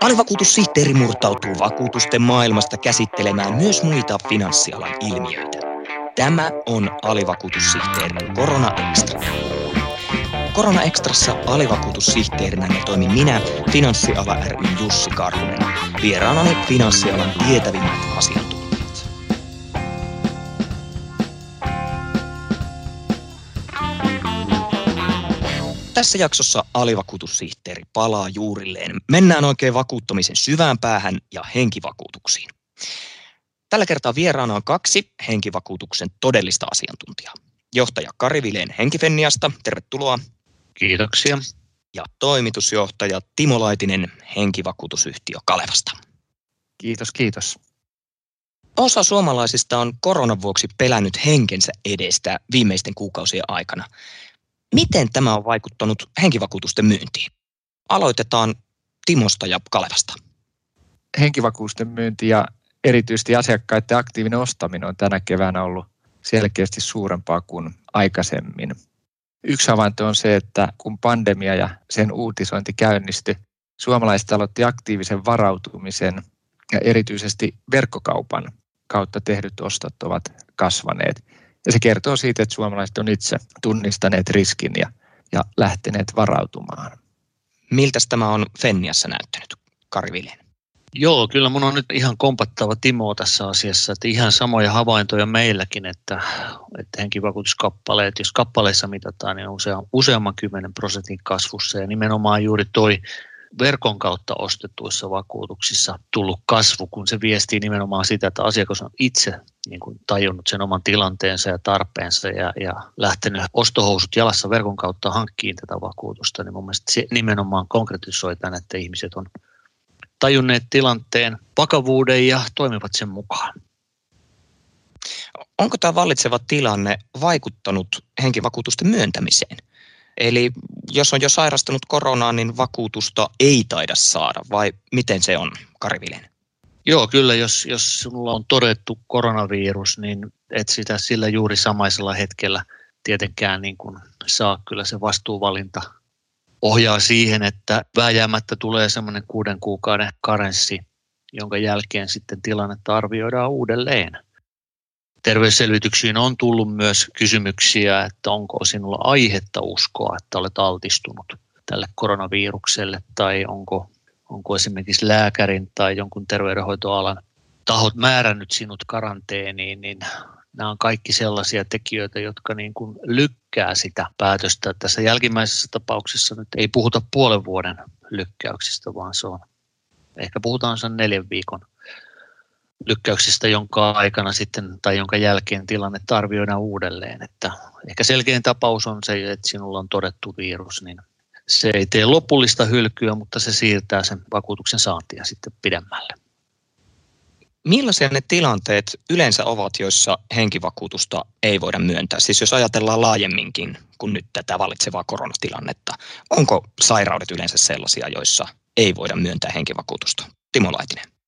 Alivakuutussihteeri murtautuu vakuutusten maailmasta käsittelemään myös muita finanssialan ilmiöitä. Tämä on Alivakuutussihteerin Korona Extra. Korona Extrassa alivakuutussihteerinä toimin minä, Finanssiala ry Jussi Karhunen. Vieraanani finanssialan tietävimmät asiantuntijat. Tässä jaksossa alivakuutussihteeri palaa juurilleen. Mennään oikein vakuuttamisen syvään päähän ja henkivakuutuksiin. Tällä kertaa vieraana on kaksi henkivakuutuksen todellista asiantuntijaa. Johtaja Kari Vileen Henkifenniasta, tervetuloa. Kiitoksia. Ja toimitusjohtaja Timo Laitinen henkivakuutusyhtiö Kalevasta. Kiitos, kiitos. Osa suomalaisista on koronan vuoksi pelännyt henkensä edestä viimeisten kuukausien aikana. Miten tämä on vaikuttanut henkivakuutusten myyntiin? Aloitetaan Timosta ja Kalevasta. Henkivakuutusten myynti ja erityisesti asiakkaiden aktiivinen ostaminen on tänä keväänä ollut selkeästi suurempaa kuin aikaisemmin. Yksi havainto on se, että kun pandemia ja sen uutisointi käynnistyi, suomalaiset aloitti aktiivisen varautumisen ja erityisesti verkkokaupan kautta tehdyt ostot ovat kasvaneet. Ja se kertoo siitä, että suomalaiset on itse tunnistaneet riskin ja, ja lähteneet varautumaan. Miltä tämä on Fenniassa näyttänyt, Kari Viljen? Joo, kyllä mun on nyt ihan kompattava Timo tässä asiassa, että ihan samoja havaintoja meilläkin, että, että henkivakuutuskappaleet, jos kappaleissa mitataan, niin on usea, useamman kymmenen prosentin kasvussa ja nimenomaan juuri toi verkon kautta ostetuissa vakuutuksissa tullut kasvu, kun se viestii nimenomaan sitä, että asiakas on itse niin kuin tajunnut sen oman tilanteensa ja tarpeensa ja, ja lähtenyt ostohousut jalassa verkon kautta hankkiin tätä vakuutusta, niin mun mielestä se nimenomaan konkretisoi tämän, että ihmiset on tajunneet tilanteen vakavuuden ja toimivat sen mukaan. Onko tämä vallitseva tilanne vaikuttanut henkivakuutusten myöntämiseen? Eli jos on jo sairastunut koronaan, niin vakuutusta ei taida saada, vai miten se on, Kari? Joo, kyllä, jos, jos sinulla on todettu koronavirus, niin et sitä sillä juuri samaisella hetkellä tietenkään niin kuin saa. Kyllä se vastuuvalinta ohjaa siihen, että vääjäämättä tulee semmoinen kuuden kuukauden karenssi, jonka jälkeen sitten tilannetta arvioidaan uudelleen terveysselvityksiin on tullut myös kysymyksiä, että onko sinulla aihetta uskoa, että olet altistunut tälle koronavirukselle tai onko, onko esimerkiksi lääkärin tai jonkun terveydenhoitoalan tahot määrännyt sinut karanteeniin, niin nämä on kaikki sellaisia tekijöitä, jotka niin kuin lykkää sitä päätöstä. Tässä jälkimmäisessä tapauksessa nyt ei puhuta puolen vuoden lykkäyksistä, vaan se on, ehkä puhutaan sen neljän viikon lykkäyksistä, jonka aikana sitten tai jonka jälkeen tilanne arvioidaan uudelleen. Että ehkä selkein tapaus on se, että sinulla on todettu virus, niin se ei tee lopullista hylkyä, mutta se siirtää sen vakuutuksen saantia sitten pidemmälle. Millaisia ne tilanteet yleensä ovat, joissa henkivakuutusta ei voida myöntää? Siis jos ajatellaan laajemminkin kuin nyt tätä valitsevaa koronatilannetta, onko sairaudet yleensä sellaisia, joissa ei voida myöntää henkivakuutusta? Timo Laitinen.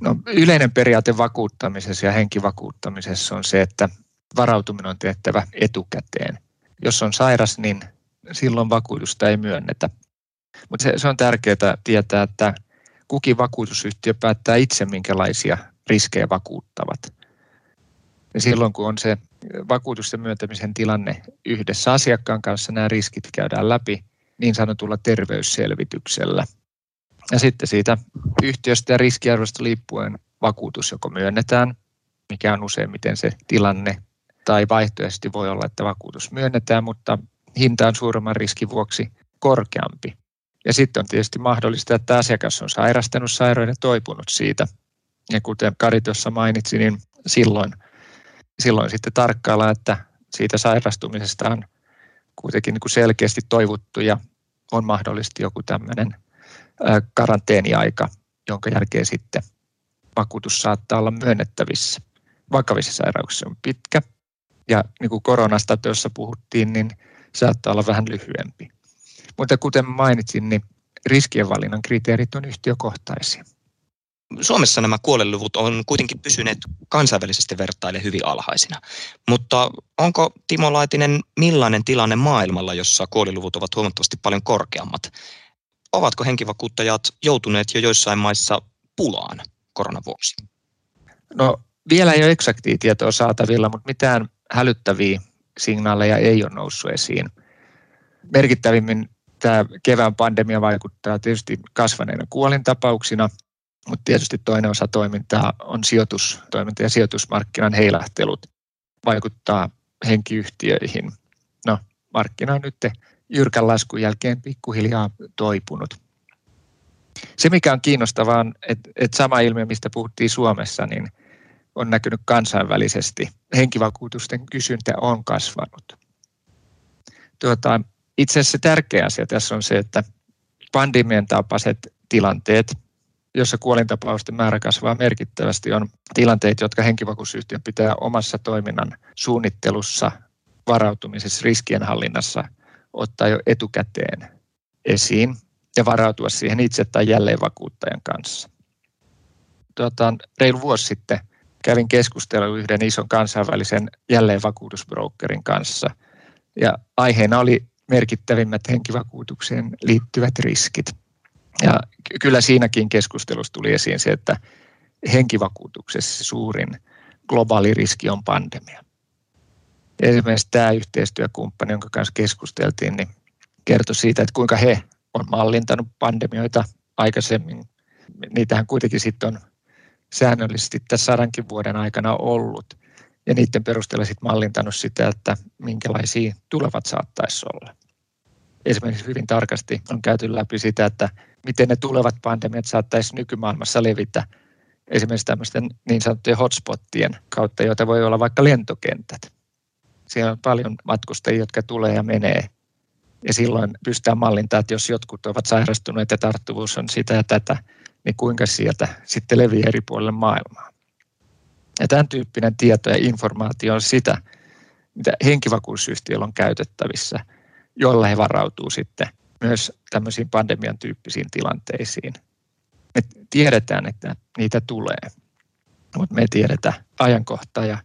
No, yleinen periaate vakuuttamisessa ja henkivakuuttamisessa on se, että varautuminen on tehtävä etukäteen. Jos on sairas, niin silloin vakuutusta ei myönnetä. Mutta se, se on tärkeää tietää, että kukin vakuutusyhtiö päättää itse, minkälaisia riskejä vakuuttavat. Ja silloin kun on se vakuutusten myöntämisen tilanne yhdessä asiakkaan kanssa, nämä riskit käydään läpi niin sanotulla terveysselvityksellä – ja sitten siitä yhtiöstä ja riskiarvosta liippuen vakuutus joko myönnetään, mikä on useimmiten se tilanne, tai vaihtoehtoisesti voi olla, että vakuutus myönnetään, mutta hinta on suuremman riskin vuoksi korkeampi. Ja sitten on tietysti mahdollista, että asiakas on sairastanut sairauden toipunut siitä. Ja kuten Kari tuossa mainitsi, niin silloin, silloin sitten tarkkaillaan, että siitä sairastumisesta on kuitenkin niin kuin selkeästi toivottu ja on mahdollisesti joku tämmöinen karanteeniaika, jonka jälkeen sitten vakuutus saattaa olla myönnettävissä. Vakavissa sairauksissa on pitkä ja niin kuin koronasta, jossa puhuttiin, niin saattaa olla vähän lyhyempi. Mutta kuten mainitsin, niin riskienvalinnan kriteerit on yhtiökohtaisia. Suomessa nämä kuoleluvut on kuitenkin pysyneet kansainvälisesti vertaille hyvin alhaisina. Mutta onko Timo Laitinen millainen tilanne maailmalla, jossa kuoliluvut ovat huomattavasti paljon korkeammat? Ovatko henkivakuuttajat joutuneet jo joissain maissa pulaan koronan vuoksi? No vielä ei ole eksaktia tietoa saatavilla, mutta mitään hälyttäviä signaaleja ei ole noussut esiin. Merkittävimmin tämä kevään pandemia vaikuttaa tietysti kasvaneina kuolintapauksina, mutta tietysti toinen osa toimintaa on sijoitustoiminta ja sijoitusmarkkinan heilahtelut vaikuttaa henkiyhtiöihin. No, markkina on nyt jyrkän laskun jälkeen pikkuhiljaa toipunut. Se, mikä on kiinnostavaa, on, että, että sama ilmiö, mistä puhuttiin Suomessa, niin on näkynyt kansainvälisesti. Henkivakuutusten kysyntä on kasvanut. Tuota, itse asiassa tärkeä asia tässä on se, että pandemian tapaiset tilanteet, jossa kuolintapausten määrä kasvaa merkittävästi, on tilanteet, jotka henkivakuutusyhtiön pitää omassa toiminnan suunnittelussa, varautumisessa, riskienhallinnassa ottaa jo etukäteen esiin ja varautua siihen itse tai jälleen vakuuttajan kanssa. Tuota, reilu vuosi sitten kävin keskustelua yhden ison kansainvälisen jälleenvakuutusbrokerin kanssa. Ja aiheena oli merkittävimmät henkivakuutukseen liittyvät riskit. Ja kyllä siinäkin keskustelussa tuli esiin se, että henkivakuutuksessa suurin globaali riski on pandemia. Esimerkiksi tämä yhteistyökumppani, jonka kanssa keskusteltiin, niin kertoi siitä, että kuinka he on mallintanut pandemioita aikaisemmin. Niitähän kuitenkin sitten on säännöllisesti tässä sadankin vuoden aikana ollut. Ja niiden perusteella sitten mallintanut sitä, että minkälaisia tulevat saattaisi olla. Esimerkiksi hyvin tarkasti on käyty läpi sitä, että miten ne tulevat pandemiat saattaisi nykymaailmassa levitä esimerkiksi tämmöisten niin sanottujen hotspottien kautta, joita voi olla vaikka lentokentät. Siellä on paljon matkustajia, jotka tulee ja menee. Ja silloin pystytään mallintamaan, että jos jotkut ovat sairastuneet ja tarttuvuus on sitä ja tätä, niin kuinka sieltä sitten leviää eri puolille maailmaa. Ja tämän tyyppinen tieto ja informaatio on sitä, mitä henkivakuusyhtiöllä on käytettävissä, jolla he varautuu sitten myös tämmöisiin pandemian tyyppisiin tilanteisiin. Me tiedetään, että niitä tulee, mutta me ei tiedetä ajankohtaa ja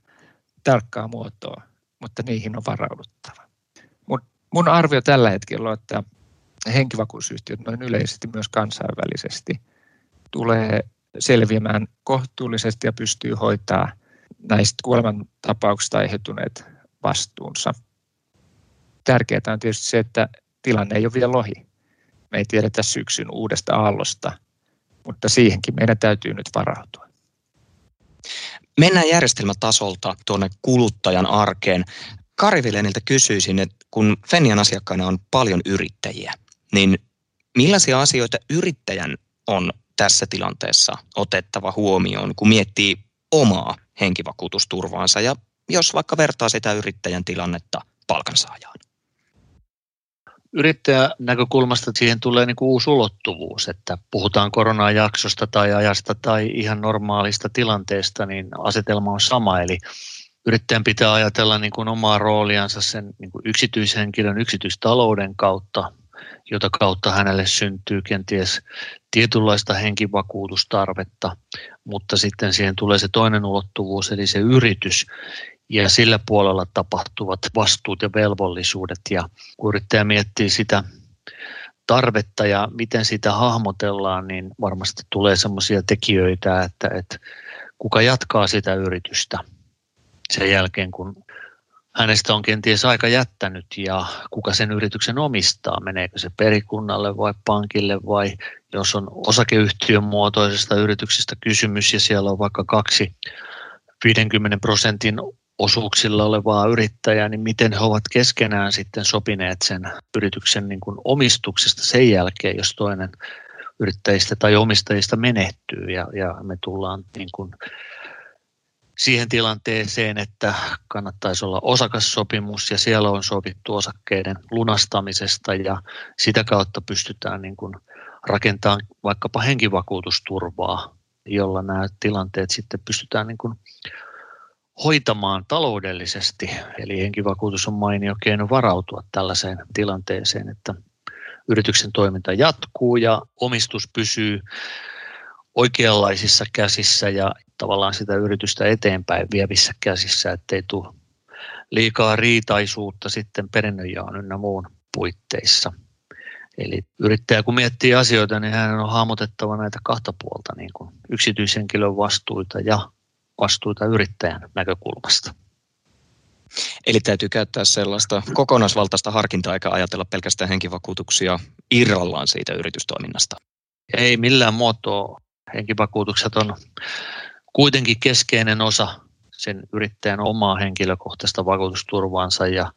tarkkaa muotoa, mutta niihin on varauduttava. Mut mun arvio tällä hetkellä on, että henkivakuusyhtiöt noin yleisesti myös kansainvälisesti – tulee selviämään kohtuullisesti ja pystyy hoitaa näistä kuolemantapauksista aiheutuneet vastuunsa. Tärkeää on tietysti se, että tilanne ei ole vielä ohi. Me ei tiedetä syksyn uudesta aallosta, mutta siihenkin meidän täytyy nyt varautua. Mennään järjestelmätasolta tuonne kuluttajan arkeen. Kari Vileniltä kysyisin, että kun Fenian asiakkaina on paljon yrittäjiä, niin millaisia asioita yrittäjän on tässä tilanteessa otettava huomioon, kun miettii omaa henkivakuutusturvaansa ja jos vaikka vertaa sitä yrittäjän tilannetta palkansaajaan? Yrittäjän näkökulmasta siihen tulee niin kuin uusi ulottuvuus, että puhutaan koronajaksosta tai ajasta tai ihan normaalista tilanteesta, niin asetelma on sama. Eli yrittäjän pitää ajatella niin kuin omaa rooliansa sen niin kuin yksityishenkilön yksityistalouden kautta, jota kautta hänelle syntyy kenties tietynlaista henkivakuutustarvetta, mutta sitten siihen tulee se toinen ulottuvuus, eli se yritys ja sillä puolella tapahtuvat vastuut ja velvollisuudet. Ja kun yrittäjä miettii sitä tarvetta ja miten sitä hahmotellaan, niin varmasti tulee sellaisia tekijöitä, että, että kuka jatkaa sitä yritystä sen jälkeen, kun hänestä on kenties aika jättänyt ja kuka sen yrityksen omistaa, meneekö se perikunnalle vai pankille vai jos on osakeyhtiön muotoisesta yrityksestä kysymys ja siellä on vaikka kaksi 50 prosentin osuuksilla olevaa yrittäjää, niin miten he ovat keskenään sitten sopineet sen yrityksen niin kuin omistuksesta sen jälkeen, jos toinen yrittäjistä tai omistajista menehtyy? Ja, ja me tullaan niin kuin siihen tilanteeseen, että kannattaisi olla osakassopimus ja siellä on sovittu osakkeiden lunastamisesta ja sitä kautta pystytään niin kuin rakentamaan vaikkapa henkivakuutusturvaa, jolla nämä tilanteet sitten pystytään niin kuin hoitamaan taloudellisesti. Eli henkivakuutus on mainio keino varautua tällaiseen tilanteeseen, että yrityksen toiminta jatkuu ja omistus pysyy oikeanlaisissa käsissä ja tavallaan sitä yritystä eteenpäin vievissä käsissä, ettei tule liikaa riitaisuutta sitten perinnönjaon ynnä muun puitteissa. Eli yrittäjä kun miettii asioita, niin hän on hahmotettava näitä kahta puolta, niin kuin yksityishenkilön vastuita ja vastuita yrittäjän näkökulmasta. Eli täytyy käyttää sellaista kokonaisvaltaista harkintaa eikä ajatella pelkästään henkivakuutuksia irrallaan siitä yritystoiminnasta. Ei millään muotoa. Henkivakuutukset on kuitenkin keskeinen osa sen yrittäjän omaa henkilökohtaista vakuutusturvaansa ja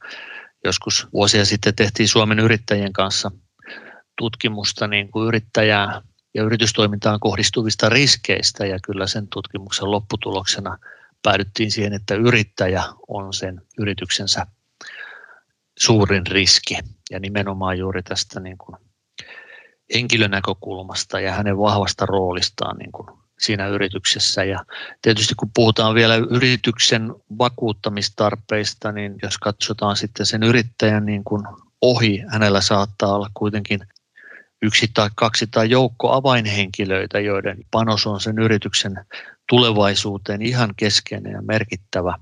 joskus vuosia sitten tehtiin Suomen yrittäjien kanssa tutkimusta niin kuin yrittäjää ja yritystoimintaan kohdistuvista riskeistä ja kyllä sen tutkimuksen lopputuloksena päädyttiin siihen, että yrittäjä on sen yrityksensä suurin riski ja nimenomaan juuri tästä niin kuin henkilönäkökulmasta ja hänen vahvasta roolistaan niin kuin siinä yrityksessä. Ja tietysti kun puhutaan vielä yrityksen vakuuttamistarpeista, niin jos katsotaan sitten sen yrittäjän niin kuin ohi, hänellä saattaa olla kuitenkin yksi tai kaksi tai joukko avainhenkilöitä, joiden panos on sen yrityksen tulevaisuuteen ihan keskeinen ja merkittävä,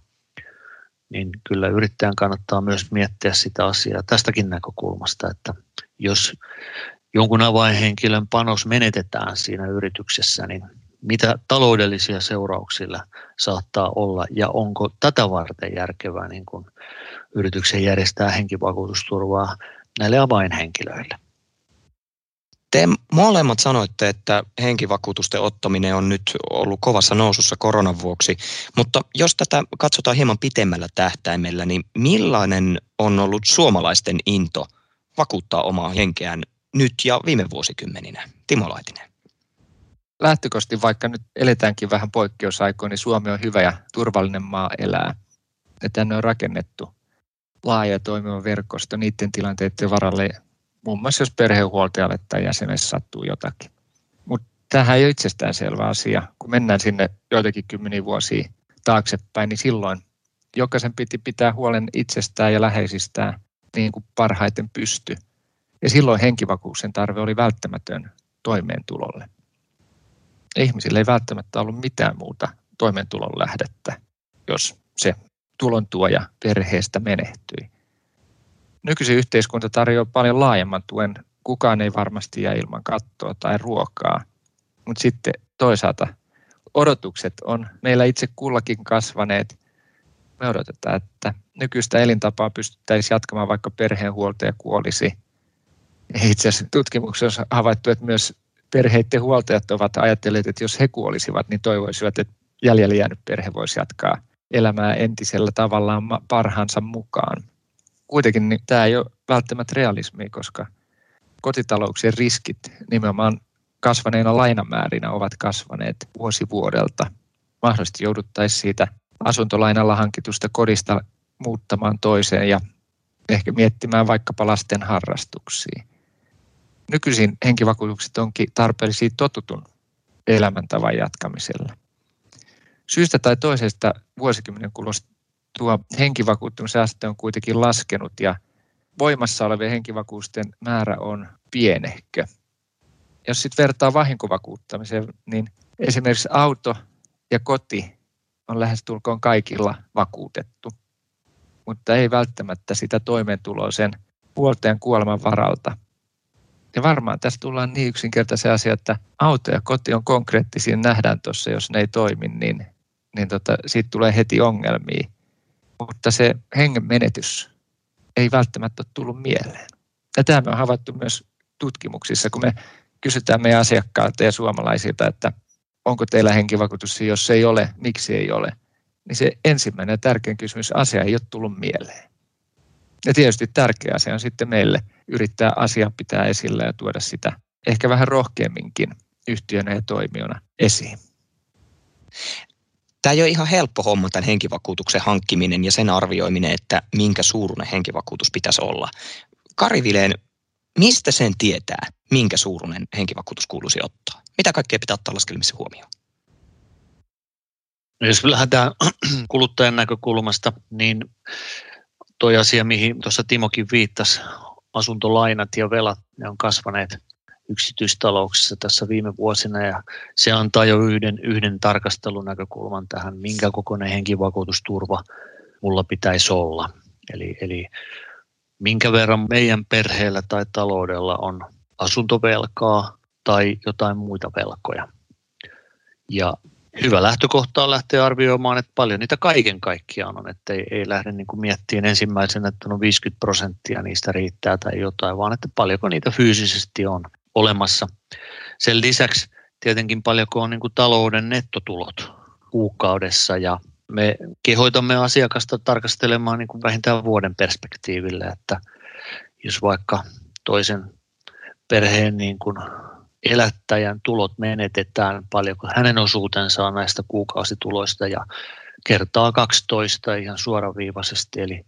niin kyllä yrittäjän kannattaa myös miettiä sitä asiaa tästäkin näkökulmasta, että jos jonkun avainhenkilön panos menetetään siinä yrityksessä, niin mitä taloudellisia seurauksilla saattaa olla ja onko tätä varten järkevää niin kuin yrityksen järjestää henkivakuutusturvaa näille avainhenkilöille. Te molemmat sanoitte, että henkivakuutusten ottaminen on nyt ollut kovassa nousussa koronan vuoksi, mutta jos tätä katsotaan hieman pitemmällä tähtäimellä, niin millainen on ollut suomalaisten into vakuuttaa omaa henkeään nyt ja viime vuosikymmeninä? Timo Laitinen. Lähtökohtaisesti, vaikka nyt eletäänkin vähän poikkeusaikoina, niin Suomi on hyvä ja turvallinen maa elää. Ja tänne on rakennettu laaja toimiva verkosto niiden tilanteiden varalle, muun muassa jos perhehuoltajalle tai jäsenelle sattuu jotakin. Mutta tämähän ei ole itsestäänselvä asia. Kun mennään sinne joitakin kymmeniä vuosia taaksepäin, niin silloin jokaisen piti pitää huolen itsestään ja läheisistään niin kuin parhaiten pysty. Ja silloin henkivakuuksen tarve oli välttämätön toimeentulolle. Ihmisillä ei välttämättä ollut mitään muuta toimeentulon lähdettä, jos se tulontuoja perheestä menehtyi. Nykyisin yhteiskunta tarjoaa paljon laajemman tuen. Kukaan ei varmasti jää ilman kattoa tai ruokaa. Mutta sitten toisaalta odotukset on meillä itse kullakin kasvaneet. Me odotetaan, että nykyistä elintapaa pystyttäisiin jatkamaan, vaikka perheenhuoltaja kuolisi. Itse asiassa tutkimuksessa on havaittu, että myös perheiden huoltajat ovat ajatelleet, että jos he kuolisivat, niin toivoisivat, että jäljellä jäänyt perhe voisi jatkaa elämää entisellä tavallaan parhaansa mukaan kuitenkin niin tämä ei ole välttämättä realismia, koska kotitalouksien riskit nimenomaan kasvaneina lainamäärinä ovat kasvaneet vuosi vuodelta. Mahdollisesti jouduttaisiin siitä asuntolainalla hankitusta kodista muuttamaan toiseen ja ehkä miettimään vaikkapa lasten harrastuksia. Nykyisin henkivakuutukset onkin tarpeellisia totutun elämäntavan jatkamiselle. Syystä tai toisesta vuosikymmenen kuluessa tuo henkivakuuttamissäästö on kuitenkin laskenut ja voimassa olevien henkivakuusten määrä on pienehkö. Jos sitten vertaa vahinkovakuuttamiseen, niin esimerkiksi auto ja koti on lähestulkoon kaikilla vakuutettu, mutta ei välttämättä sitä toimeentuloa sen huoltajan kuoleman varalta. Ja varmaan tässä tullaan niin yksinkertaisen asia, että auto ja koti on konkreettisia, nähdään tuossa, jos ne ei toimi, niin, niin tota, siitä tulee heti ongelmia mutta se hengen menetys ei välttämättä ole tullut mieleen. Ja tämä me on havaittu myös tutkimuksissa, kun me kysytään meidän asiakkailta ja suomalaisilta, että onko teillä henkivakuutus, jos ei ole, miksi ei ole, niin se ensimmäinen ja tärkein kysymys, asia ei ole tullut mieleen. Ja tietysti tärkeä asia on sitten meille yrittää asiaa pitää esillä ja tuoda sitä ehkä vähän rohkeamminkin yhtiönä ja toimijana esiin tämä ei ole ihan helppo homma tämän henkivakuutuksen hankkiminen ja sen arvioiminen, että minkä suuruinen henkivakuutus pitäisi olla. Kari Vileen, mistä sen tietää, minkä suuruinen henkivakuutus kuuluisi ottaa? Mitä kaikkea pitää ottaa laskelmissa huomioon? No jos lähdetään kuluttajan näkökulmasta, niin tuo asia, mihin tuossa Timokin viittasi, asuntolainat ja velat, ne on kasvaneet yksityistalouksissa tässä viime vuosina ja se antaa jo yhden, yhden tarkastelun näkökulman tähän, minkä kokoinen henkivakuutusturva mulla pitäisi olla. Eli, eli minkä verran meidän perheellä tai taloudella on asuntovelkaa tai jotain muita velkoja. Ja hyvä lähtökohta on lähteä arvioimaan, että paljon niitä kaiken kaikkiaan on, että ei, ei lähde niin kuin miettimään ensimmäisenä, että no 50 prosenttia niistä riittää tai jotain, vaan että paljonko niitä fyysisesti on olemassa. Sen lisäksi tietenkin paljonko on niin kuin talouden nettotulot kuukaudessa ja me kehoitamme asiakasta tarkastelemaan niin kuin vähintään vuoden perspektiivillä, että jos vaikka toisen perheen niin kuin elättäjän tulot menetetään, paljonko hänen osuutensa on näistä kuukausituloista ja kertaa 12 ihan suoraviivaisesti, eli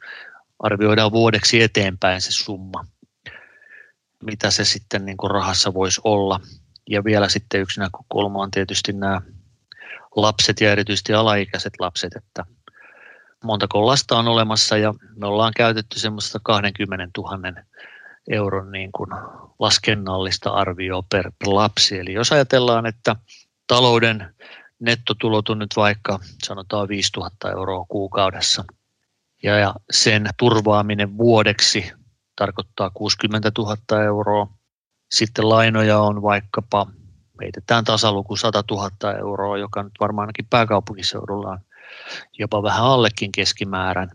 arvioidaan vuodeksi eteenpäin se summa, mitä se sitten niin kuin rahassa voisi olla. Ja vielä sitten yksi näkökulma on tietysti nämä lapset ja erityisesti alaikäiset lapset, että montako lasta on olemassa ja me ollaan käytetty semmoista 20 000 euron niin kuin laskennallista arvioa per lapsi. Eli jos ajatellaan, että talouden nettotulot on nyt vaikka sanotaan 5000 euroa kuukaudessa ja sen turvaaminen vuodeksi tarkoittaa 60 000 euroa. Sitten lainoja on vaikkapa, heitetään tasaluku 100 000 euroa, joka nyt varmaan ainakin pääkaupunkiseudulla on jopa vähän allekin keskimäärän.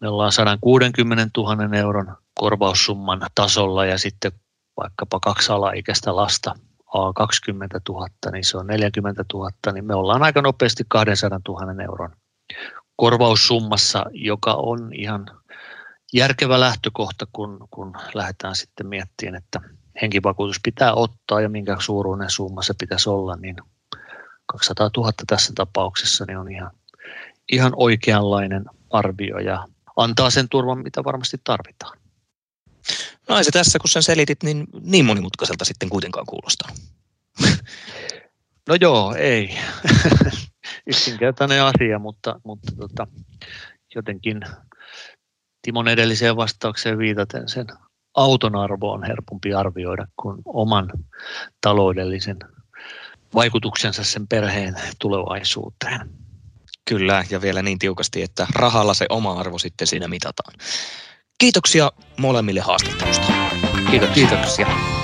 Me ollaan 160 000 euron korvaussumman tasolla ja sitten vaikkapa kaksi alaikäistä lasta A 20 000, niin se on 40 000, niin me ollaan aika nopeasti 200 000 euron korvaussummassa, joka on ihan järkevä lähtökohta, kun, kun lähdetään sitten miettimään, että henkivakuutus pitää ottaa ja minkä suuruinen summa se pitäisi olla, niin 200 000 tässä tapauksessa niin on ihan, ihan oikeanlainen arvio ja antaa sen turvan, mitä varmasti tarvitaan. No ei se tässä, kun sen selitit, niin niin monimutkaiselta sitten kuitenkaan kuulostaa. No joo, ei. Yksinkertainen asia, mutta, mutta tota, jotenkin Timon edelliseen vastaukseen viitaten sen auton arvo on helpompi arvioida kuin oman taloudellisen vaikutuksensa sen perheen tulevaisuuteen. Kyllä, ja vielä niin tiukasti, että rahalla se oma arvo sitten siinä mitataan. Kiitoksia molemmille haastattelusta. Kiitos. Kiitoksia.